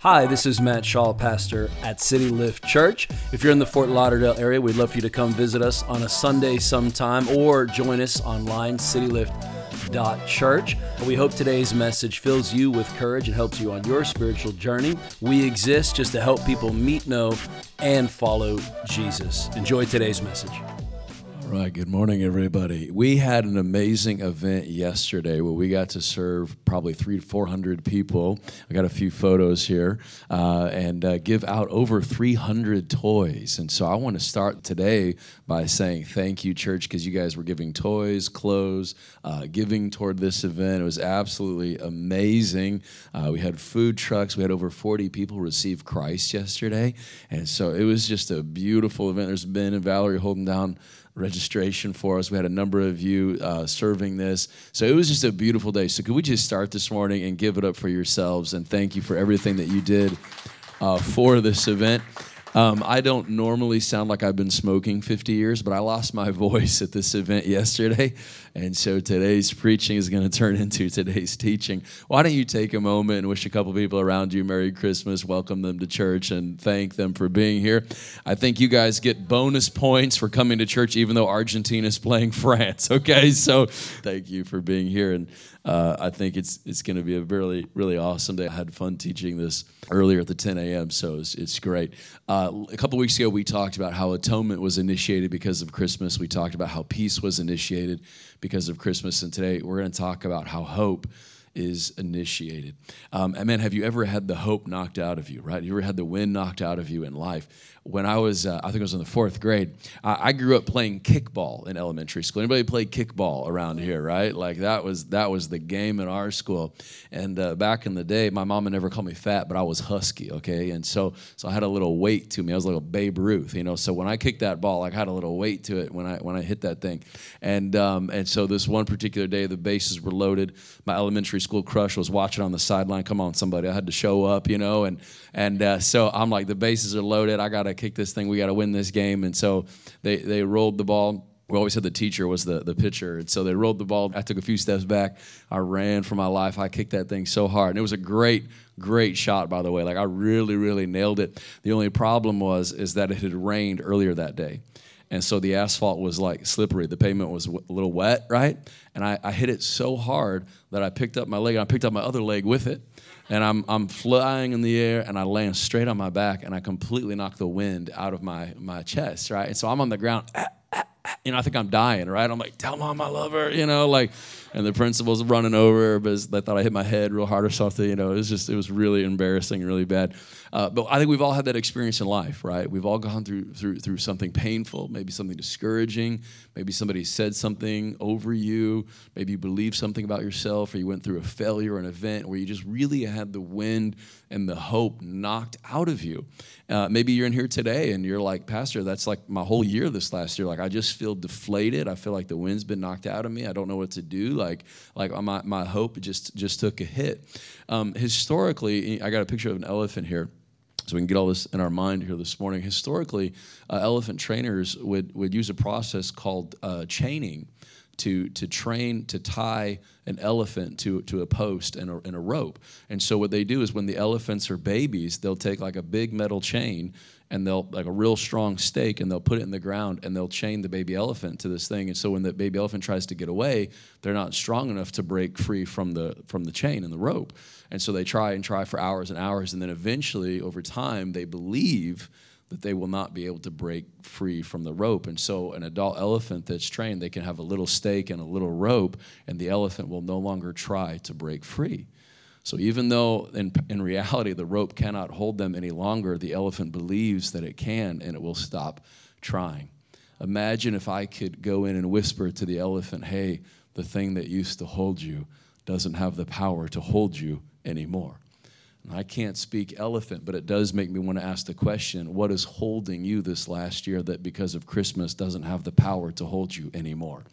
Hi, this is Matt Shaw, pastor at City Lift Church. If you're in the Fort Lauderdale area, we'd love for you to come visit us on a Sunday sometime or join us online, citylift.church. We hope today's message fills you with courage and helps you on your spiritual journey. We exist just to help people meet, know, and follow Jesus. Enjoy today's message. Right, good morning, everybody. We had an amazing event yesterday where we got to serve probably three to 400 people. I got a few photos here uh, and uh, give out over 300 toys. And so I want to start today by saying thank you, church, because you guys were giving toys, clothes, uh, giving toward this event. It was absolutely amazing. Uh, we had food trucks. We had over 40 people receive Christ yesterday. And so it was just a beautiful event. There's Ben and Valerie holding down registration for us. We had a number of you uh, serving this. So it was just a beautiful day. So could we just start this morning and give it up for yourselves and thank you for everything that you did uh, for this event. Um, I don't normally sound like I've been smoking 50 years, but I lost my voice at this event yesterday. And so today's preaching is going to turn into today's teaching. Why don't you take a moment and wish a couple people around you Merry Christmas, welcome them to church, and thank them for being here? I think you guys get bonus points for coming to church, even though Argentina is playing France. Okay, so thank you for being here. And uh, I think it's it's going to be a really really awesome day. I had fun teaching this earlier at the 10 a.m., so it's, it's great. Uh, a couple weeks ago, we talked about how atonement was initiated because of Christmas. We talked about how peace was initiated because of Christmas, and today we're going to talk about how hope is initiated. Um, and man, have you ever had the hope knocked out of you? Right? You ever had the wind knocked out of you in life? When I was, uh, I think I was in the fourth grade, I, I, grew up playing kickball in elementary school. Anybody play kickball around here, right? Like that was that was the game in our school. And uh, back in the day, my mama never called me fat, but I was husky, okay? And so so I had a little weight to me. I was like a Babe Ruth, you know. So when I kicked that ball, I had a little weight to it when I when I hit that thing. And um, and so this one particular day, the bases were loaded. My elementary school crush was watching on the sideline. Come on, somebody! I had to show up, you know. And and uh, so I'm like, the bases are loaded. I got to kick this thing. We got to win this game. And so they, they rolled the ball. We always said the teacher was the, the pitcher. And so they rolled the ball. I took a few steps back. I ran for my life. I kicked that thing so hard. And it was a great, great shot, by the way. Like I really, really nailed it. The only problem was is that it had rained earlier that day. And so the asphalt was like slippery. The pavement was a little wet, right? And I, I hit it so hard that I picked up my leg and I picked up my other leg with it and I'm, I'm flying in the air and I land straight on my back and I completely knock the wind out of my, my chest, right? And so I'm on the ground, ah, you know, I think I'm dying, right? I'm like, tell mom I love her, you know, like, and the principal's running over because they thought I hit my head real hard or something, you know, it was just, it was really embarrassing, really bad. Uh, but I think we've all had that experience in life, right? We've all gone through, through, through something painful, maybe something discouraging, maybe somebody said something over you, maybe you believed something about yourself, or you went through a failure or an event where you just really had the wind and the hope knocked out of you. Uh, maybe you're in here today and you're like, Pastor, that's like my whole year this last year. Like, I just feel deflated. I feel like the wind's been knocked out of me. I don't know what to do. Like, like my, my hope just, just took a hit. Um, historically, I got a picture of an elephant here so we can get all this in our mind here this morning. Historically, uh, elephant trainers would, would use a process called uh, chaining to, to train to tie an elephant to, to a post and a, and a rope. And so what they do is when the elephants are babies, they'll take like a big metal chain and they'll like a real strong stake and they'll put it in the ground and they'll chain the baby elephant to this thing. And so when the baby elephant tries to get away they're not strong enough to break free from the from the chain and the rope. And so they try and try for hours and hours. And then eventually over time they believe that they will not be able to break free from the rope. And so, an adult elephant that's trained, they can have a little stake and a little rope, and the elephant will no longer try to break free. So, even though in, in reality the rope cannot hold them any longer, the elephant believes that it can and it will stop trying. Imagine if I could go in and whisper to the elephant, hey, the thing that used to hold you doesn't have the power to hold you anymore. I can't speak elephant, but it does make me want to ask the question what is holding you this last year that because of Christmas doesn't have the power to hold you anymore?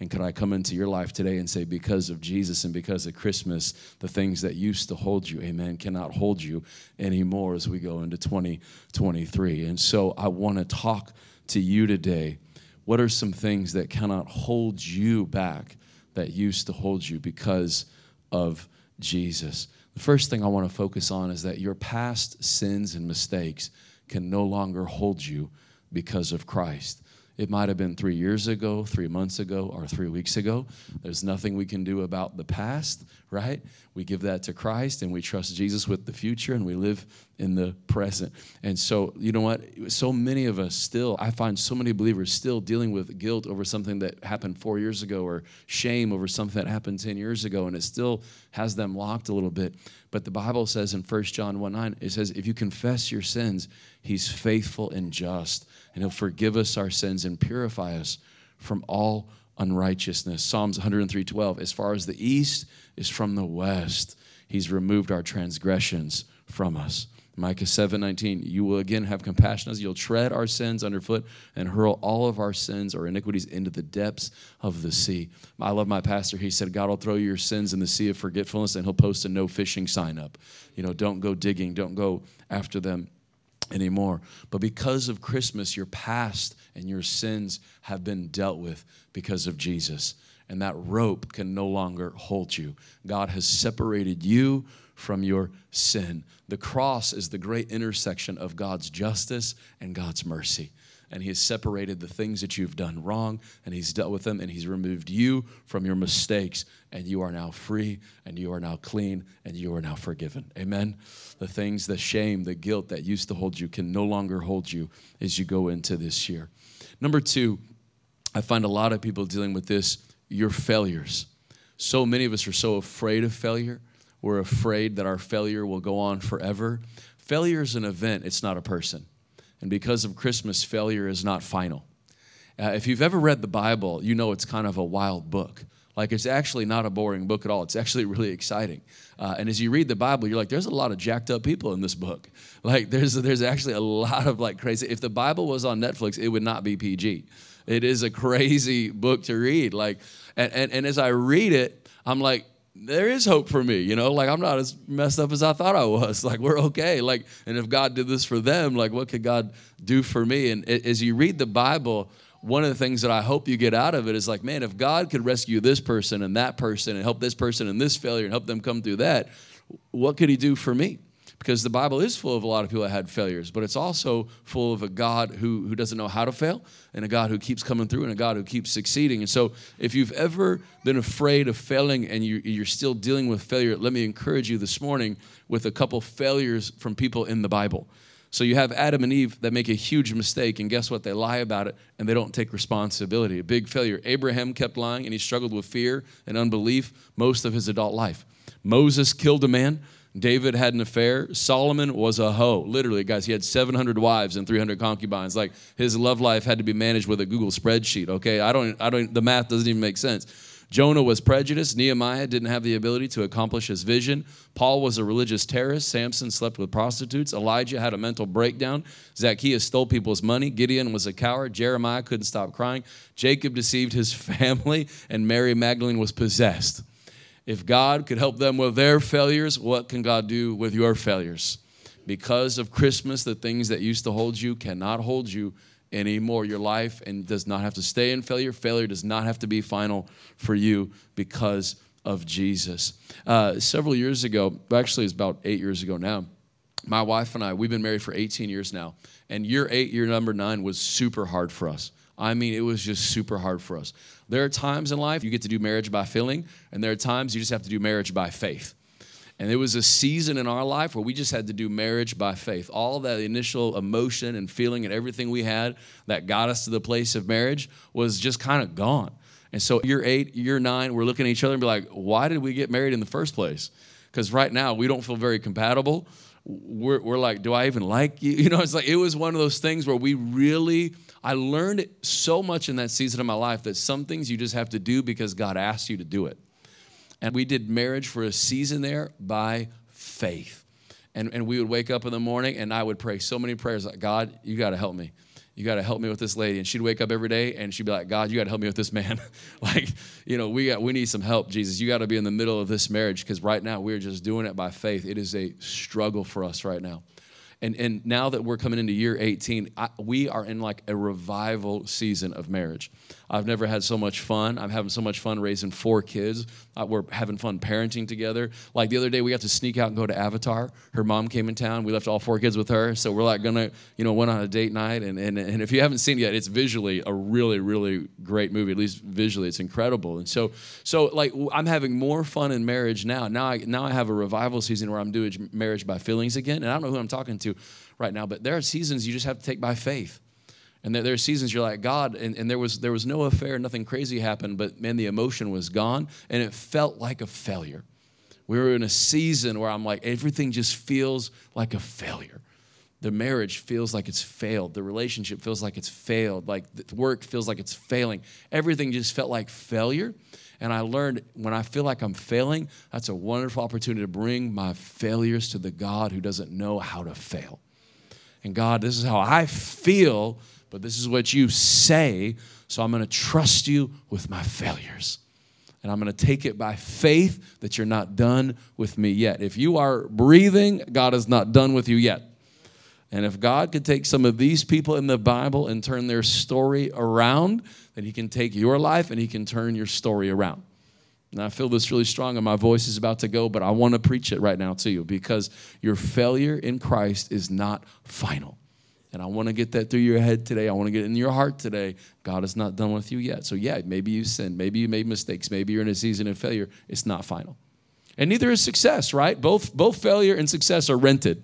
And could I come into your life today and say, because of Jesus and because of Christmas, the things that used to hold you, amen, cannot hold you anymore as we go into 2023? And so I want to talk to you today. What are some things that cannot hold you back that used to hold you because of Jesus? The first thing I want to focus on is that your past sins and mistakes can no longer hold you because of Christ. It might have been three years ago, three months ago, or three weeks ago. There's nothing we can do about the past, right? We give that to Christ and we trust Jesus with the future and we live in the present. And so, you know what? So many of us still, I find so many believers still dealing with guilt over something that happened four years ago or shame over something that happened 10 years ago, and it still has them locked a little bit. But the Bible says in 1 John 1 9, it says, if you confess your sins, he's faithful and just and he'll forgive us our sins and purify us from all unrighteousness. Psalms 103:12, as far as the east is from the west, he's removed our transgressions from us. Micah 7:19, you will again have compassion as you'll tread our sins underfoot and hurl all of our sins or iniquities into the depths of the sea. I love my pastor. He said, God will throw your sins in the sea of forgetfulness and he'll post a no fishing sign up. You know, don't go digging, don't go after them anymore. But because of Christmas, your past and your sins have been dealt with because of Jesus. And that rope can no longer hold you. God has separated you from your sin. The cross is the great intersection of God's justice and God's mercy and He has separated the things that you've done wrong, and He's dealt with them, and He's removed you from your mistakes, and you are now free, and you are now clean, and you are now forgiven. Amen. The things, the shame, the guilt that used to hold you can no longer hold you as you go into this year. Number two, I find a lot of people dealing with this your failures. So many of us are so afraid of failure. We're afraid that our failure will go on forever. Failure is an event, it's not a person. And because of Christmas, failure is not final. Uh, if you've ever read the Bible, you know it's kind of a wild book. Like it's actually not a boring book at all. It's actually really exciting. Uh, and as you read the Bible, you're like, there's a lot of jacked up people in this book. Like there's there's actually a lot of like crazy. If the Bible was on Netflix, it would not be PG. It is a crazy book to read. Like, and, and, and as I read it, I'm like, there is hope for me, you know, like I'm not as messed up as I thought I was. Like we're okay. Like, and if God did this for them, like what could God do for me? And as you read the Bible, one of the things that I hope you get out of it is like, man, if God could rescue this person and that person and help this person in this failure and help them come through that, what could he do for me? Because the Bible is full of a lot of people that had failures, but it's also full of a God who, who doesn't know how to fail and a God who keeps coming through and a God who keeps succeeding. And so, if you've ever been afraid of failing and you, you're still dealing with failure, let me encourage you this morning with a couple failures from people in the Bible. So you have Adam and Eve that make a huge mistake, and guess what? They lie about it and they don't take responsibility. A big failure. Abraham kept lying and he struggled with fear and unbelief most of his adult life. Moses killed a man David had an affair. Solomon was a hoe. Literally, guys, he had 700 wives and 300 concubines. Like his love life had to be managed with a Google spreadsheet. Okay, I don't, I don't. The math doesn't even make sense. Jonah was prejudiced. Nehemiah didn't have the ability to accomplish his vision. Paul was a religious terrorist. Samson slept with prostitutes. Elijah had a mental breakdown. Zacchaeus stole people's money. Gideon was a coward. Jeremiah couldn't stop crying. Jacob deceived his family. And Mary Magdalene was possessed. If God could help them with their failures, what can God do with your failures? Because of Christmas, the things that used to hold you cannot hold you anymore. Your life and does not have to stay in failure. Failure does not have to be final for you because of Jesus. Uh, several years ago, actually, it's about eight years ago now. My wife and I, we've been married for 18 years now, and year eight, year number nine was super hard for us. I mean, it was just super hard for us. There are times in life you get to do marriage by feeling, and there are times you just have to do marriage by faith. And there was a season in our life where we just had to do marriage by faith. All that initial emotion and feeling and everything we had that got us to the place of marriage was just kind of gone. And so, year eight, year nine, we're looking at each other and be like, why did we get married in the first place? Because right now we don't feel very compatible. We're, we're like, do I even like you? You know, it's like, it was one of those things where we really I learned so much in that season of my life that some things you just have to do because God asked you to do it. And we did marriage for a season there by faith. And, and we would wake up in the morning and I would pray so many prayers like, God, you got to help me. You got to help me with this lady. And she'd wake up every day and she'd be like, God, you got to help me with this man. like, you know, we, got, we need some help, Jesus. You got to be in the middle of this marriage because right now we're just doing it by faith. It is a struggle for us right now. And, and now that we're coming into year 18, I, we are in like a revival season of marriage. I've never had so much fun. I'm having so much fun raising four kids. Uh, we're having fun parenting together. Like the other day, we got to sneak out and go to Avatar. Her mom came in town. We left all four kids with her. So we're like gonna, you know, went on a date night. And, and, and if you haven't seen it yet, it's visually a really, really great movie. At least visually, it's incredible. And so, so like I'm having more fun in marriage now. Now I, now I have a revival season where I'm doing marriage by feelings again. And I don't know who I'm talking to right now, but there are seasons you just have to take by faith. And there, there, are seasons you're like, God, and, and there was there was no affair, nothing crazy happened, but man, the emotion was gone and it felt like a failure. We were in a season where I'm like, everything just feels like a failure. The marriage feels like it's failed. The relationship feels like it's failed. Like the work feels like it's failing. Everything just felt like failure. And I learned when I feel like I'm failing, that's a wonderful opportunity to bring my failures to the God who doesn't know how to fail. And God, this is how I feel but this is what you say. So I'm going to trust you with my failures. And I'm going to take it by faith that you're not done with me yet. If you are breathing, God is not done with you yet. And if God could take some of these people in the Bible and turn their story around, then He can take your life and He can turn your story around. And I feel this really strong, and my voice is about to go, but I want to preach it right now to you because your failure in Christ is not final. And I want to get that through your head today. I want to get it in your heart today. God is not done with you yet. So, yeah, maybe you sinned. Maybe you made mistakes. Maybe you're in a season of failure. It's not final. And neither is success, right? Both, both failure and success are rented,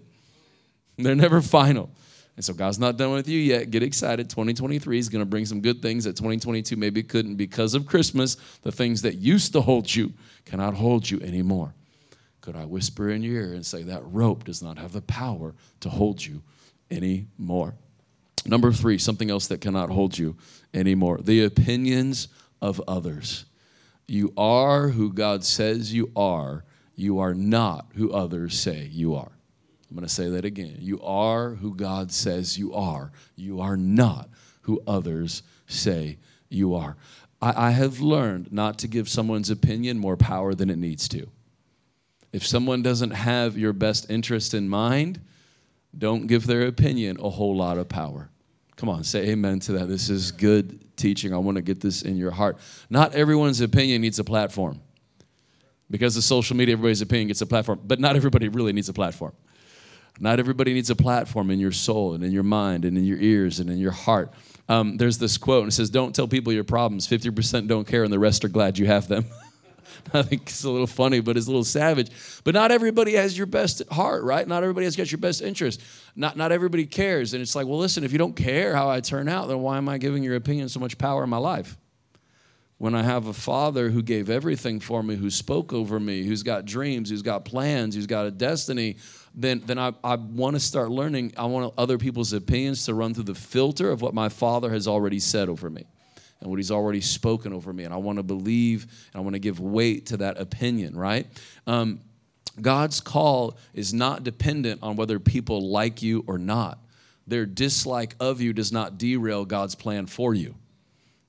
they're never final. And so, God's not done with you yet. Get excited. 2023 is going to bring some good things that 2022 maybe couldn't because of Christmas. The things that used to hold you cannot hold you anymore. Could I whisper in your ear and say that rope does not have the power to hold you anymore. Number three, something else that cannot hold you anymore the opinions of others. You are who God says you are, you are not who others say you are. I'm going to say that again. You are who God says you are, you are not who others say you are. I, I have learned not to give someone's opinion more power than it needs to. If someone doesn't have your best interest in mind, don't give their opinion a whole lot of power. Come on, say amen to that. This is good teaching. I want to get this in your heart. Not everyone's opinion needs a platform. Because of social media, everybody's opinion gets a platform, but not everybody really needs a platform. Not everybody needs a platform in your soul and in your mind and in your ears and in your heart. Um, there's this quote, and it says, Don't tell people your problems. 50% don't care, and the rest are glad you have them. I think it's a little funny, but it's a little savage. But not everybody has your best heart, right? Not everybody has got your best interest. Not, not everybody cares. And it's like, well, listen, if you don't care how I turn out, then why am I giving your opinion so much power in my life? When I have a father who gave everything for me, who spoke over me, who's got dreams, who's got plans, who's got a destiny, then, then I, I want to start learning. I want other people's opinions to run through the filter of what my father has already said over me and what he's already spoken over me. And I want to believe and I want to give weight to that opinion, right? Um, God's call is not dependent on whether people like you or not. Their dislike of you does not derail God's plan for you.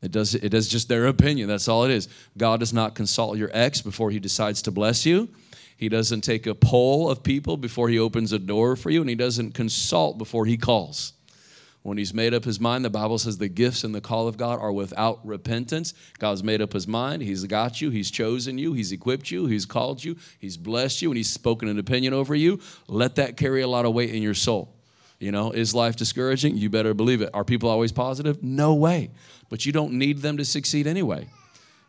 It does, it is just their opinion. That's all it is. God does not consult your ex before he decides to bless you. He doesn't take a poll of people before he opens a door for you, and he doesn't consult before he calls. When he's made up his mind, the Bible says the gifts and the call of God are without repentance. God's made up his mind. He's got you. He's chosen you. He's equipped you. He's called you. He's blessed you. And he's spoken an opinion over you. Let that carry a lot of weight in your soul. You know, is life discouraging? You better believe it. Are people always positive? No way. But you don't need them to succeed anyway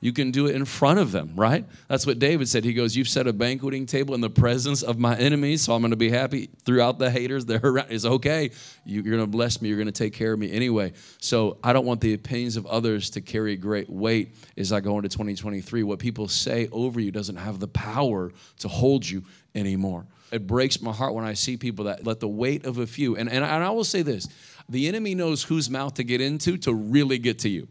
you can do it in front of them, right? That's what David said. He goes, You've set a banqueting table in the presence of my enemies, so I'm going to be happy throughout the haters. They're around. It's okay. You, are going to bless me. You're going to take care of me anyway. So I don't want the opinions of others to carry great weight as I go into 2023. What people say over you doesn't have the power to hold you anymore. It breaks my heart when I see people that let the weight of a few, and, and, and I will say this the enemy knows whose mouth to get into to really get to you.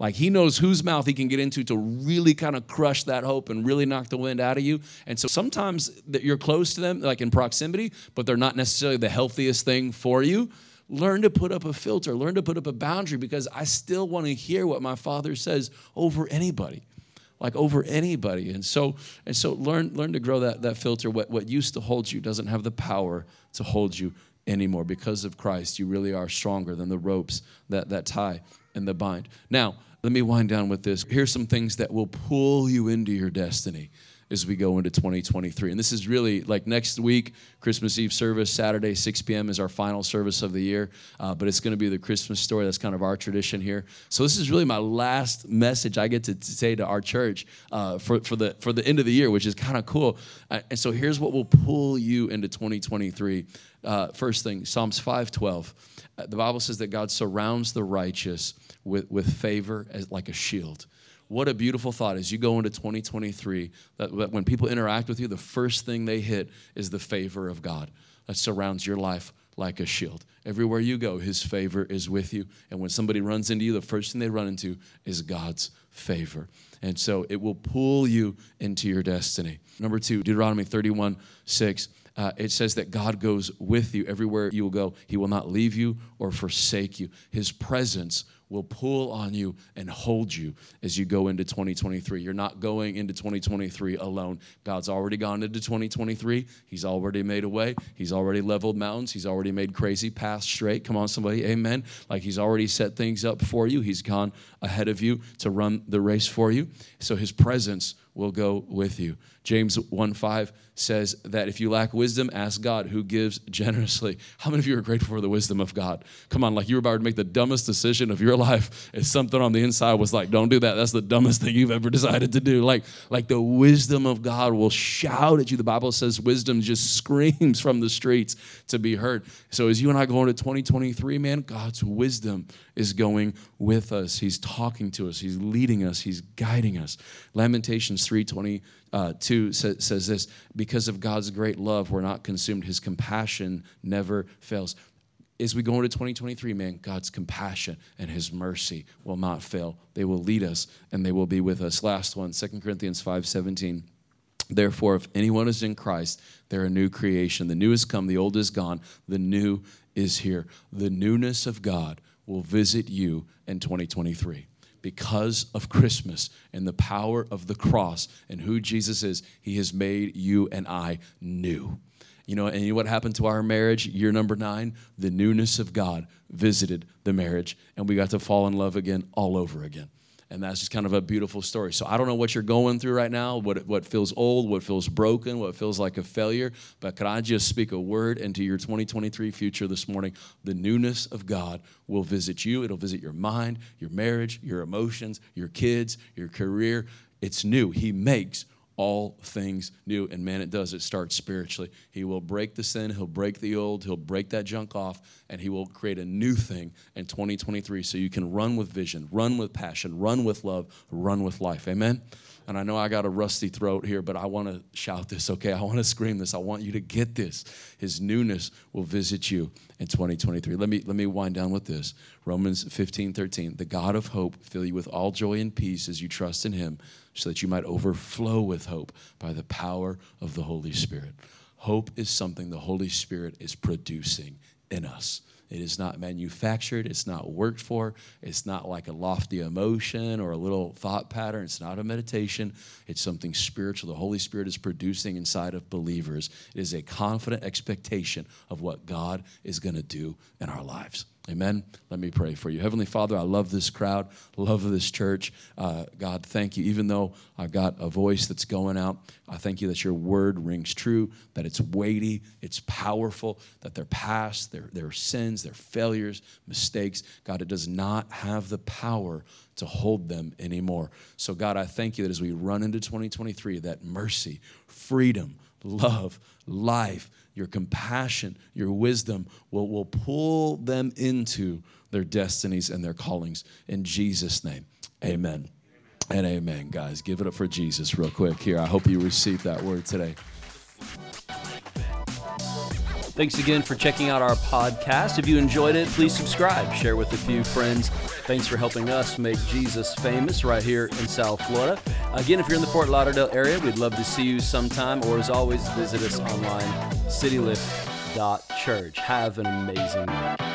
Like he knows whose mouth he can get into to really kind of crush that hope and really knock the wind out of you. And so sometimes that you're close to them, like in proximity, but they're not necessarily the healthiest thing for you. Learn to put up a filter, learn to put up a boundary because I still want to hear what my father says over anybody like over anybody and so and so learn learn to grow that that filter what what used to hold you doesn't have the power to hold you anymore because of christ you really are stronger than the ropes that that tie and the bind now Let me wind down with this. Here's some things that will pull you into your destiny as we go into 2023. And this is really like next week, Christmas Eve service, Saturday, 6 p.m. is our final service of the year. Uh, but it's going to be the Christmas story. That's kind of our tradition here. So this is really my last message I get to, to say to our church uh, for, for, the, for the end of the year, which is kind of cool. Uh, and so here's what will pull you into 2023. Uh, first thing, Psalms 512. Uh, the Bible says that God surrounds the righteous with, with favor as like a shield what a beautiful thought as you go into 2023 that, that when people interact with you, the first thing they hit is the favor of God that surrounds your life like a shield. Everywhere you go, His favor is with you. And when somebody runs into you, the first thing they run into is God's favor. And so it will pull you into your destiny. Number two, Deuteronomy 31 6. Uh, it says that God goes with you everywhere you will go. He will not leave you or forsake you. His presence will pull on you and hold you as you go into 2023. You're not going into 2023 alone. God's already gone into 2023. He's already made a way. He's already leveled mountains. He's already made crazy paths straight. Come on, somebody. Amen. Like He's already set things up for you. He's gone ahead of you to run the race for you. So His presence will go with you. James 1 5 says that if you lack wisdom, ask God who gives generously. How many of you are grateful for the wisdom of God? Come on, like you were about to make the dumbest decision of your life. It's something on the inside was like, don't do that. That's the dumbest thing you've ever decided to do. Like, like the wisdom of God will shout at you. The Bible says wisdom just screams from the streets to be heard. So as you and I go into 2023, man, God's wisdom is going with us. He's talking to us. He's leading us. He's guiding us. Lamentations 3:22 uh, says, says this: Because of God's great love, we're not consumed. His compassion never fails. As we go into 2023, man, God's compassion and His mercy will not fail. They will lead us and they will be with us. Last one, 2 Corinthians 5:17. Therefore, if anyone is in Christ, they're a new creation. The new has come, the old is gone, the new is here. The newness of God will visit you in 2023 because of Christmas and the power of the cross and who Jesus is, He has made you and I new. You know, and you know what happened to our marriage? Year number nine, the newness of God visited the marriage, and we got to fall in love again all over again. And that's just kind of a beautiful story. So I don't know what you're going through right now, what, what feels old, what feels broken, what feels like a failure, but could I just speak a word into your 2023 future this morning? The newness of God will visit you. It'll visit your mind, your marriage, your emotions, your kids, your career. It's new. He makes all things new. And man, it does. It starts spiritually. He will break the sin, he'll break the old, he'll break that junk off, and he will create a new thing in 2023 so you can run with vision, run with passion, run with love, run with life. Amen. And I know I got a rusty throat here, but I want to shout this, okay? I want to scream this. I want you to get this. His newness will visit you in 2023. Let me let me wind down with this. Romans 15, 13. The God of hope fill you with all joy and peace as you trust in him, so that you might overflow with hope by the power of the Holy Spirit. Hope is something the Holy Spirit is producing in us. It is not manufactured. It's not worked for. It's not like a lofty emotion or a little thought pattern. It's not a meditation. It's something spiritual. The Holy Spirit is producing inside of believers. It is a confident expectation of what God is going to do in our lives. Amen. Let me pray for you. Heavenly Father, I love this crowd, love this church. Uh, God, thank you. Even though I've got a voice that's going out, I thank you that your word rings true, that it's weighty, it's powerful, that their past, their, their sins, their failures, mistakes, God, it does not have the power to hold them anymore. So, God, I thank you that as we run into 2023, that mercy, freedom, love, life, your compassion, your wisdom will, will pull them into their destinies and their callings. In Jesus' name, amen. And amen, guys. Give it up for Jesus, real quick here. I hope you received that word today. Thanks again for checking out our podcast. If you enjoyed it, please subscribe, share with a few friends. Thanks for helping us make Jesus famous right here in South Florida. Again, if you're in the Fort Lauderdale area, we'd love to see you sometime, or as always, visit us online, citylift.church. Have an amazing night.